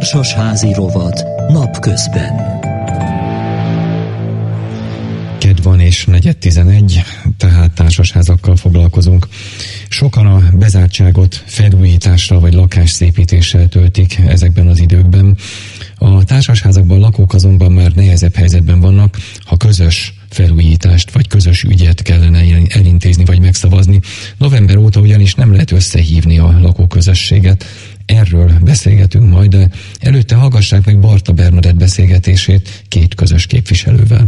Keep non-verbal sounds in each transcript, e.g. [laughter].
Társasházi rovat napközben. Ked van és negyed tizenegy, tehát társasházakkal foglalkozunk. Sokan a bezártságot felújításra vagy lakásszépítéssel töltik ezekben az időkben. A társasházakban lakók azonban már nehezebb helyzetben vannak, ha közös felújítást vagy közös ügyet kellene elintézni vagy megszavazni. November óta ugyanis nem lehet összehívni a lakóközösséget. Erről beszélgetünk majd, de előtte hallgassák meg Barta Bernadett beszélgetését két közös képviselővel.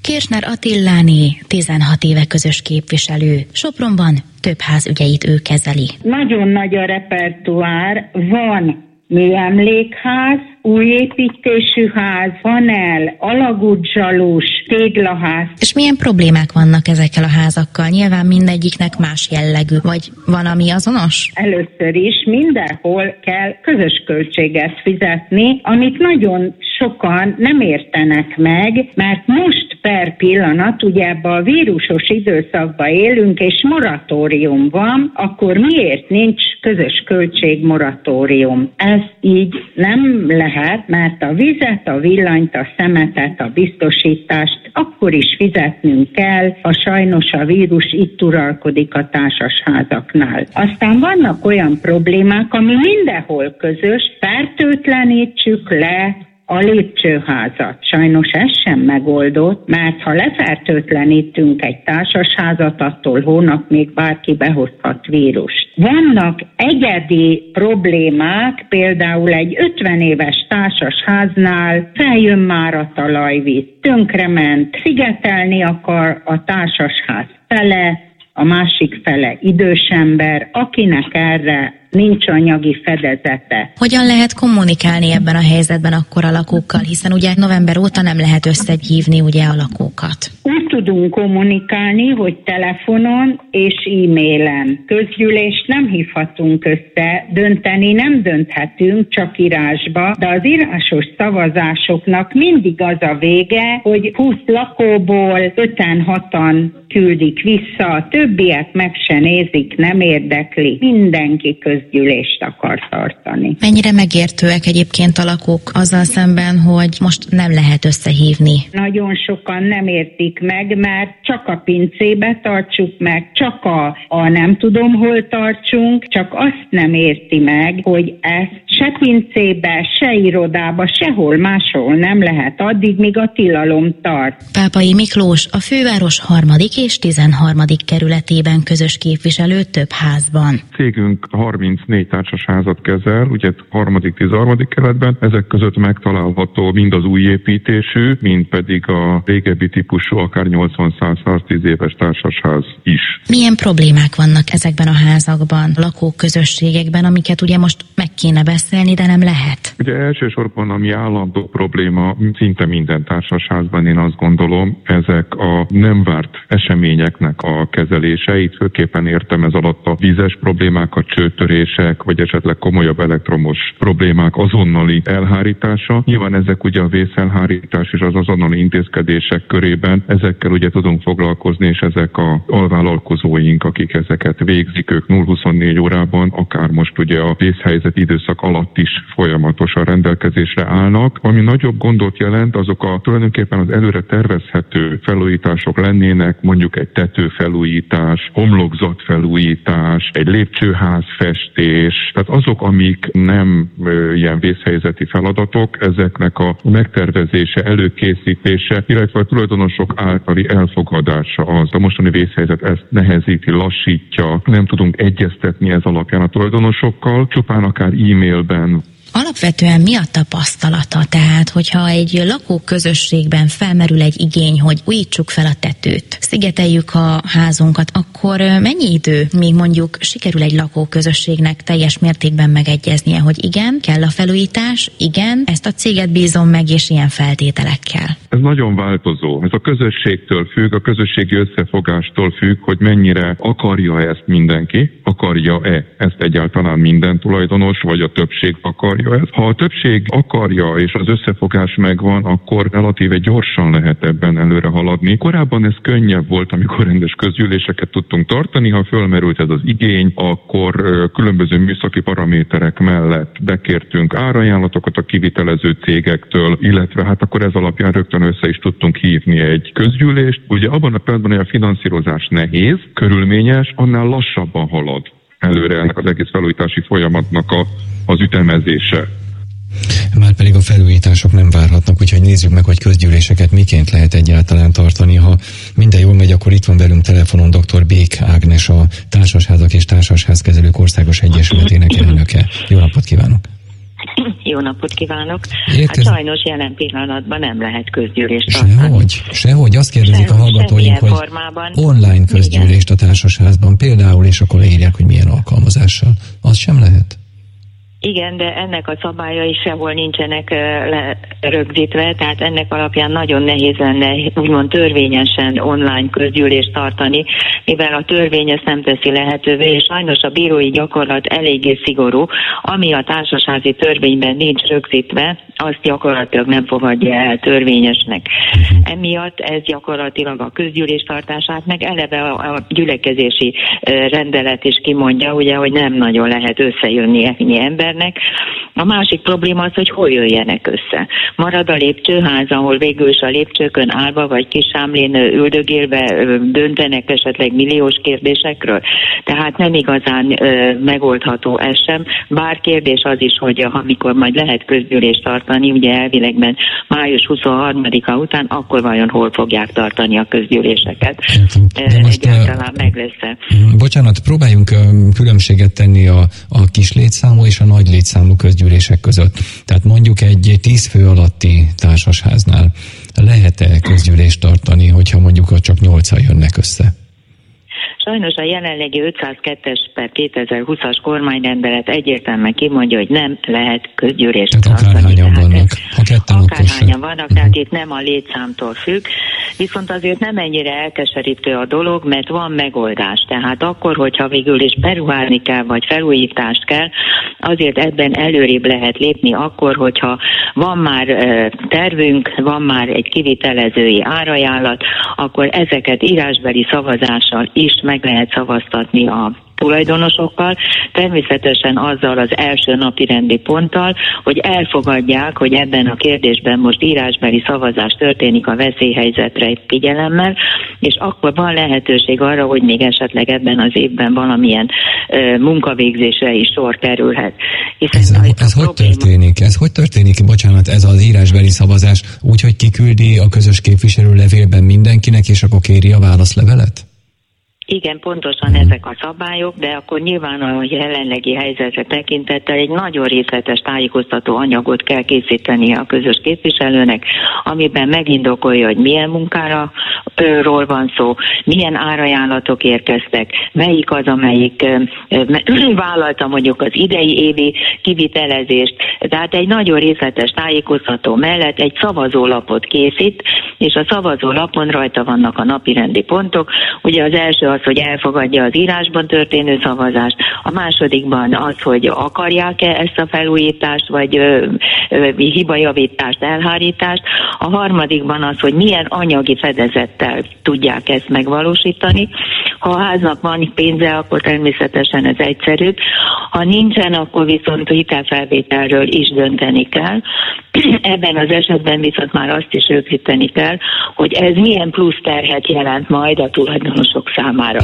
Kirsner Attilláné, 16 éve közös képviselő. Sopronban több ház ügyeit ő kezeli. Nagyon nagy a repertoár, van műemlékház, újépítésű ház, panel, alagútzsalus, téglaház. És milyen problémák vannak ezekkel a házakkal? Nyilván mindegyiknek más jellegű, vagy van, ami azonos? Először is mindenhol kell közös költséget fizetni, amit nagyon sokan nem értenek meg, mert most per pillanat, ugye ebbe a vírusos időszakban élünk, és moratórium van, akkor miért nincs közös költségmoratórium? Ez így nem lehet, mert a vizet, a villanyt, a szemetet, a biztosítást akkor is fizetnünk kell, ha sajnos a vírus itt uralkodik a társasházaknál. Aztán vannak olyan problémák, ami mindenhol közös, fertőtlenítsük le a lépcsőházat. Sajnos ez sem megoldott, mert ha lefertőtlenítünk egy társasházat, attól hónap még bárki behozhat vírust. Vannak egyedi problémák, például egy 50 éves társasháznál feljön már a talajvíz, tönkrement, szigetelni akar a társasház fele, a másik fele idős ember, akinek erre nincs anyagi fedezete. Hogyan lehet kommunikálni ebben a helyzetben akkor a lakókkal, hiszen ugye november óta nem lehet összehívni ugye a lakókat? Úgy tudunk kommunikálni, hogy telefonon és e-mailen. Közgyűlést nem hívhatunk össze, dönteni nem dönthetünk, csak írásba, de az írásos szavazásoknak mindig az a vége, hogy 20 lakóból 5-6-an küldik vissza, a többiek meg se nézik, nem érdekli, mindenki köz közgyűlést akar tartani. Mennyire megértőek egyébként a lakók azzal szemben, hogy most nem lehet összehívni? Nagyon sokan nem értik meg, mert csak a pincébe tartsuk meg, csak a, a nem tudom hol tartsunk, csak azt nem érti meg, hogy ezt se pincébe, se irodába, sehol máshol nem lehet addig, míg a tilalom tart. Pápai Miklós a főváros harmadik és 13. kerületében közös képviselő több házban. Cégünk 30 34 társasházat kezel, ugye harmadik, tizenharmadik keletben. Ezek között megtalálható mind az új építésű, mind pedig a régebbi típusú, akár 80-110 éves társasház is. Milyen problémák vannak ezekben a házakban, lakóközösségekben, amiket ugye most meg kéne beszélni, de nem lehet? Ugye elsősorban ami állandó probléma szinte minden társasházban, én azt gondolom, ezek a nem várt eseményeknek a kezelése. Itt főképpen értem ez alatt a vízes problémákat, csőtörés, sérülések, vagy esetleg komolyabb elektromos problémák azonnali elhárítása. Nyilván ezek ugye a vészelhárítás és az azonnali intézkedések körében, ezekkel ugye tudunk foglalkozni, és ezek a alvállalkozóink, akik ezeket végzik, ők 0-24 órában, akár most ugye a vészhelyzet időszak alatt is folyamatosan rendelkezésre állnak. Ami nagyobb gondot jelent, azok a tulajdonképpen az előre tervezhető felújítások lennének, mondjuk egy tetőfelújítás, homlokzat felújítás, egy lépcsőház fest, festés, tehát azok, amik nem ilyen vészhelyzeti feladatok, ezeknek a megtervezése, előkészítése, illetve a tulajdonosok általi elfogadása az. A mostani vészhelyzet ezt nehezíti, lassítja, nem tudunk egyeztetni ez alapján a tulajdonosokkal, csupán akár e-mailben Alapvetően mi a tapasztalata? Tehát, hogyha egy lakóközösségben felmerül egy igény, hogy újítsuk fel a tetőt, szigeteljük a házunkat, akkor mennyi idő, még mondjuk sikerül egy lakóközösségnek teljes mértékben megegyeznie, hogy igen, kell a felújítás, igen, ezt a céget bízom meg, és ilyen feltételekkel? Ez nagyon változó. Ez a közösségtől függ, a közösségi összefogástól függ, hogy mennyire akarja ezt mindenki, akarja-e ezt egyáltalán minden tulajdonos, vagy a többség akar akarja ezt. Ha a többség akarja és az összefogás megvan, akkor relatíve gyorsan lehet ebben előre haladni. Korábban ez könnyebb volt, amikor rendes közgyűléseket tudtunk tartani, ha fölmerült ez az igény, akkor különböző műszaki paraméterek mellett bekértünk árajánlatokat a kivitelező cégektől, illetve hát akkor ez alapján rögtön össze is tudtunk hívni egy közgyűlést. Ugye abban a pillanatban, hogy a finanszírozás nehéz, körülményes, annál lassabban halad előre ennek az egész felújítási folyamatnak a, az ütemezése. Már pedig a felújítások nem várhatnak, úgyhogy nézzük meg, hogy közgyűléseket miként lehet egyáltalán tartani. Ha minden jól megy, akkor itt van velünk telefonon dr. Bék Ágnes, a Társasházak és Társasházkezelők Országos Egyesületének elnöke. Jó napot kívánok! [clears throat] Jó napot kívánok! Érkez... Hát sajnos jelen pillanatban nem lehet közgyűlést tartani. Sehogy, sehogy. Azt kérdezik a hallgatóink, hogy formában. online közgyűlést a társasházban például, és akkor leírják, hogy milyen alkalmazással. Az sem lehet? Igen, de ennek a szabályai sehol nincsenek rögzítve, tehát ennek alapján nagyon nehéz lenne úgymond törvényesen online közgyűlést tartani, mivel a törvény ezt nem teszi lehetővé, és sajnos a bírói gyakorlat eléggé szigorú, ami a társasházi törvényben nincs rögzítve, azt gyakorlatilag nem fogadja el törvényesnek. Emiatt ez gyakorlatilag a közgyűlés tartását, meg eleve a gyülekezési rendelet is kimondja, ugye, hogy nem nagyon lehet összejönni ennyi embernek. A másik probléma az, hogy hol jöjjenek össze. Marad a lépcsőház, ahol végül is a lépcsőkön állva vagy kisámlén üldögélve döntenek esetleg milliós kérdésekről. Tehát nem igazán megoldható ez sem. Bár kérdés az is, hogy amikor majd lehet közgyűlést tartani, ugye elvilegben május 23-a után, akkor vajon hol fogják tartani a közgyűléseket. De most Egyáltalán meg lesz Bocsánat, próbáljunk különbséget tenni a, a kis létszámú és a nagy létszámú közgyűlések között. Tehát mondjuk egy tíz fő alatti társasháznál lehet-e közgyűlést tartani, hogyha mondjuk csak nyolcan jönnek össze? Sajnos a jelenlegi 502-es per 2020-as kormányrendelet egyértelműen kimondja, hogy nem lehet közgyűlést tartani. Ha ketten akárhányan vannak, uh-huh. tehát itt nem a létszámtól függ. Viszont azért nem ennyire elkeserítő a dolog, mert van megoldás. Tehát akkor, hogyha végül is beruházni kell, vagy felújítást kell, azért ebben előrébb lehet lépni akkor, hogyha van már tervünk, van már egy kivitelezői árajánlat, akkor ezeket írásbeli szavazással is meg lehet szavaztatni a tulajdonosokkal, természetesen azzal az első napi rendi ponttal, hogy elfogadják, hogy ebben a kérdésben most írásbeli szavazás történik a veszélyhelyzetre figyelemmel, és akkor van lehetőség arra, hogy még esetleg ebben az évben valamilyen ö, munkavégzésre is sor kerülhet. Hiszen ez, ez hogy probléma... történik? Ez hogy történik, bocsánat, ez az írásbeli szavazás úgy, hogy kiküldi a közös képviselő levélben mindenkinek, és akkor kéri a válaszlevelet? Igen, pontosan mhm. ezek a szabályok, de akkor nyilván a jelenlegi helyzetre tekintettel egy nagyon részletes tájékoztató anyagot kell készíteni a közös képviselőnek, amiben megindokolja, hogy milyen munkára ról van szó, milyen árajánlatok érkeztek, melyik az, amelyik [clears throat] vállalta mondjuk az idei évi kivitelezést. Tehát egy nagyon részletes tájékoztató mellett egy szavazólapot készít, és a szavazólapon rajta vannak a napirendi pontok. Ugye az első az, hogy elfogadja az írásban történő szavazást, a másodikban az, hogy akarják-e ezt a felújítást, vagy ö, ö, hibajavítást, elhárítást, a harmadikban az, hogy milyen anyagi fedezettel tudják ezt megvalósítani. Ha a háznak van pénze, akkor természetesen ez egyszerűbb. Ha nincsen, akkor viszont hitelfelvételről is dönteni kell. [clears throat] Ebben az esetben viszont már azt is rögzíteni kell, hogy ez milyen plusz terhet jelent majd a tulajdonosok számára.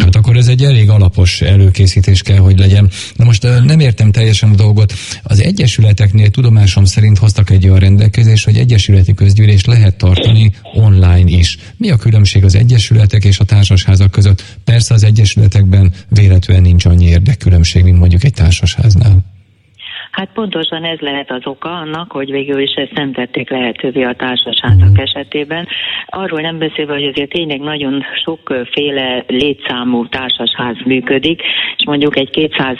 Hát akkor ez egy elég alapos előkészítés kell, hogy legyen. Na most nem értem teljesen a dolgot. Az egyesületeknél tudomásom szerint hoztak egy olyan rendelkezést, hogy egyesületi közgyűlés lehet tartani online is. Mi a különbség az egyesületek és a társasházak között? Persze az egyesületekben véletlenül nincs annyi érdekkülönbség, mint mondjuk egy társasháznál. Hát pontosan ez lehet az oka annak, hogy végül is ezt nem tették lehetővé a társasházak mm. esetében. Arról nem beszélve, hogy azért tényleg nagyon sokféle létszámú társasház működik, és mondjuk egy 200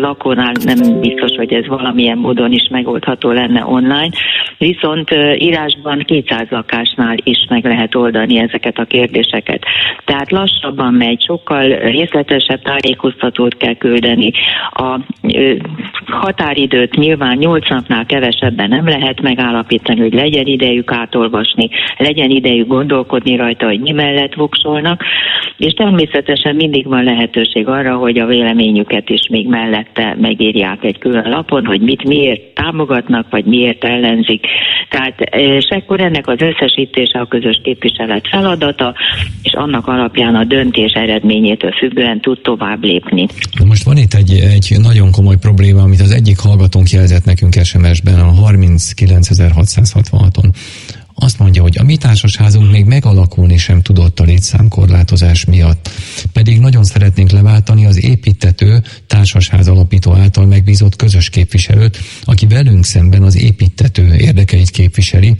lakónál nem biztos, hogy ez valamilyen módon is megoldható lenne online, viszont írásban 200 lakásnál is meg lehet oldani ezeket a kérdéseket. Tehát lassabban megy, sokkal részletesebb tájékoztatót kell küldeni. A határidő tetőt nyilván nyolc napnál kevesebben nem lehet megállapítani, hogy legyen idejük átolvasni, legyen idejük gondolkodni rajta, hogy mi mellett voksolnak, és természetesen mindig van lehetőség arra, hogy a véleményüket is még mellette megírják egy külön lapon, hogy mit miért támogatnak, vagy miért ellenzik. Tehát, és akkor ennek az összesítése a közös képviselet feladata, és annak alapján a döntés eredményétől függően tud tovább lépni. Most van itt egy, egy nagyon komoly probléma, amit az egyik hallgatónk jelzett nekünk SMS-ben a 39666-on azt mondja, hogy a mi társasházunk még megalakulni sem tudott a létszámkorlátozás miatt. Pedig nagyon szeretnénk leváltani az építető társasház alapító által megbízott közös képviselőt, aki velünk szemben az építető érdekeit képviseli,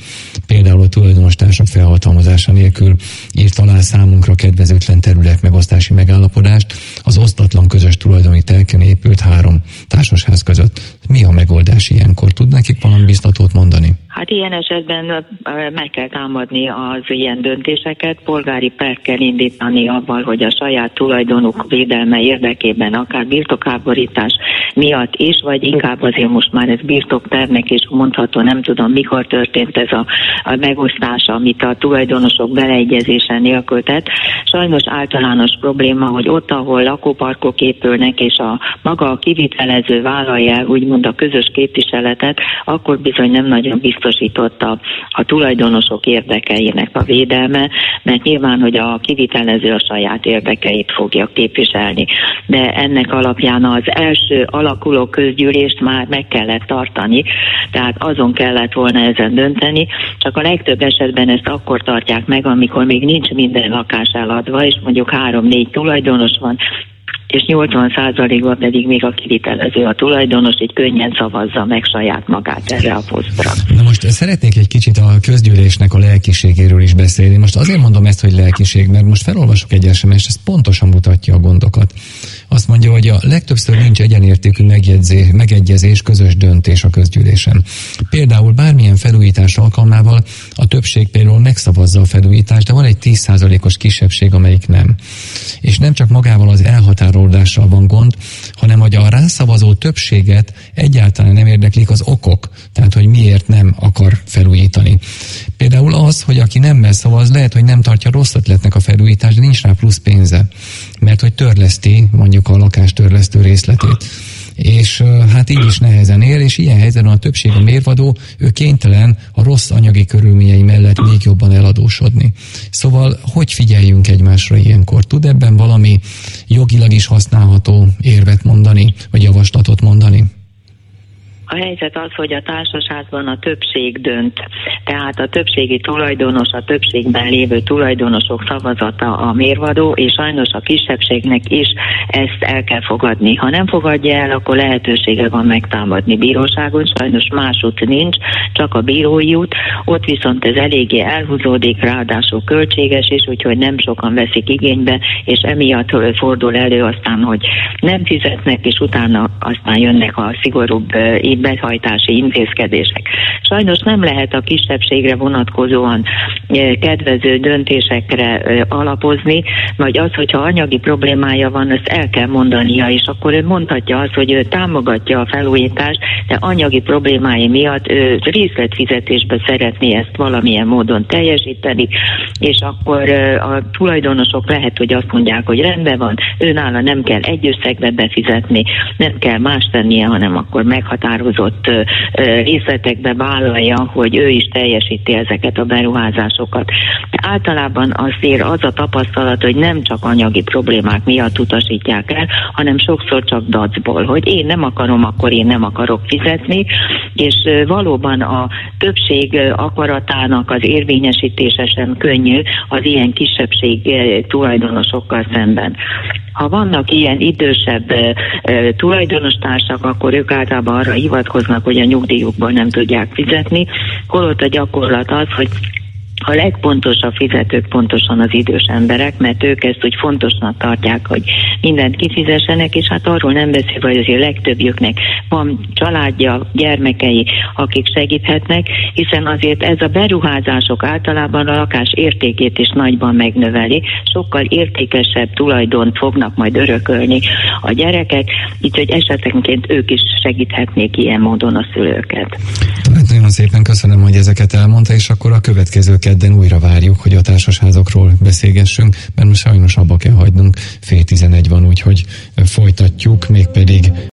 például a tulajdonos társak felhatalmazása nélkül írt alá számunkra kedvezőtlen terület megosztási megállapodást az osztatlan közös tulajdoni telken épült három társasház között. Mi a megoldás ilyenkor? Tud nekik valami biztatót mondani? Hát ilyen esetben meg kell támadni az ilyen döntéseket, polgári per kell indítani avval, hogy a saját tulajdonuk védelme érdekében akár birtokáborítás miatt is, vagy inkább azért most már ez birtokternek is mondható, nem tudom mikor történt ez a, a megosztás, amit a tulajdonosok beleegyezése nélkül tett. Sajnos általános probléma, hogy ott, ahol lakóparkok épülnek, és a maga a kivitelező vállalja úgymond a közös képviseletet, akkor bizony nem nagyon biztosított a, a tulajdonosok érdekeinek a védelme, mert nyilván, hogy a kivitelező a saját érdekeit fogja képviselni. De ennek alapján az első alakuló közgyűlést már meg kellett tartani, tehát azon kellett volna ezen dönteni, csak a legtöbb esetben ezt akkor tartják meg, amikor még nincs minden lakás eladva, és mondjuk három-négy tulajdonos van, és 80%-ban pedig még a kivitelező, a tulajdonos így könnyen szavazza meg saját magát erre a posztra. Na most szeretnék egy kicsit a közgyűlésnek a lelkiségéről is beszélni. Most azért mondom ezt, hogy lelkiség, mert most felolvasok egy sms ez pontosan mutatja a gondokat. Azt mondja, hogy a legtöbbször nincs egyenértékű megjegyzés, megegyezés, közös döntés a közgyűlésen. Például bármilyen felújítás alkalmával a többség például megszavazza a felújítást, de van egy 10%-os kisebbség, amelyik nem. És nem csak magával az elhatároló elhatárolódással van gond, hanem hogy a rászavazó többséget egyáltalán nem érdeklik az okok, tehát hogy miért nem akar felújítani. Például az, hogy aki nem szavaz, lehet, hogy nem tartja rossz ötletnek a felújítást, de nincs rá plusz pénze, mert hogy törleszti mondjuk a lakástörlesztő részletét és hát így is nehezen él, és ilyen helyzetben a többség a mérvadó, ő kénytelen a rossz anyagi körülményei mellett még jobban eladósodni. Szóval hogy figyeljünk egymásra ilyenkor? Tud ebben valami jogilag is használható érvet mondani, vagy javaslatot mondani? A helyzet az, hogy a társasházban a többség dönt, tehát a többségi tulajdonos, a többségben lévő tulajdonosok szavazata a mérvadó, és sajnos a kisebbségnek is ezt el kell fogadni. Ha nem fogadja el, akkor lehetősége van megtámadni bíróságon, sajnos másút nincs, csak a bírói út, ott viszont ez eléggé elhúzódik, ráadásul költséges is, úgyhogy nem sokan veszik igénybe, és emiatt fordul elő aztán, hogy nem fizetnek, és utána aztán jönnek a szigorúbb behajtási intézkedések. Sajnos nem lehet a kisebbségre vonatkozóan eh, kedvező döntésekre eh, alapozni, vagy az, hogyha anyagi problémája van, ezt el kell mondania, és akkor ő mondhatja azt, hogy ő támogatja a felújítást, de anyagi problémái miatt ő részletfizetésbe szeretné ezt valamilyen módon teljesíteni, és akkor eh, a tulajdonosok lehet, hogy azt mondják, hogy rendben van, őnála nem kell egy összegbe befizetni, nem kell más tennie, hanem akkor meghatározni meghatározott részletekbe vállalja, hogy ő is teljesíti ezeket a beruházásokat. De általában azért az a tapasztalat, hogy nem csak anyagi problémák miatt utasítják el, hanem sokszor csak dacból, hogy én nem akarom, akkor én nem akarok fizetni, és valóban a többség akaratának az érvényesítése sem könnyű az ilyen kisebbség tulajdonosokkal szemben. Ha vannak ilyen idősebb tulajdonostársak, akkor ők általában arra hivatkoznak, hogy a nyugdíjukból nem tudják fizetni, holott a gyakorlat az, hogy A legpontosabb fizetők pontosan az idős emberek, mert ők ezt úgy fontosnak tartják, hogy mindent kifizessenek, és hát arról nem beszél, hogy azért legtöbbjüknek van családja, gyermekei, akik segíthetnek, hiszen azért ez a beruházások általában a lakás értékét is nagyban megnöveli, sokkal értékesebb tulajdont fognak majd örökölni a gyerekek, így hogy esetenként ők is segíthetnék ilyen módon a szülőket. Hát nagyon szépen köszönöm, hogy ezeket elmondta, és akkor a következő kedden újra várjuk, hogy a társasházakról beszélgessünk, mert most sajnos abba kell hagynunk, fél tizenegy van, úgyhogy folytatjuk, mégpedig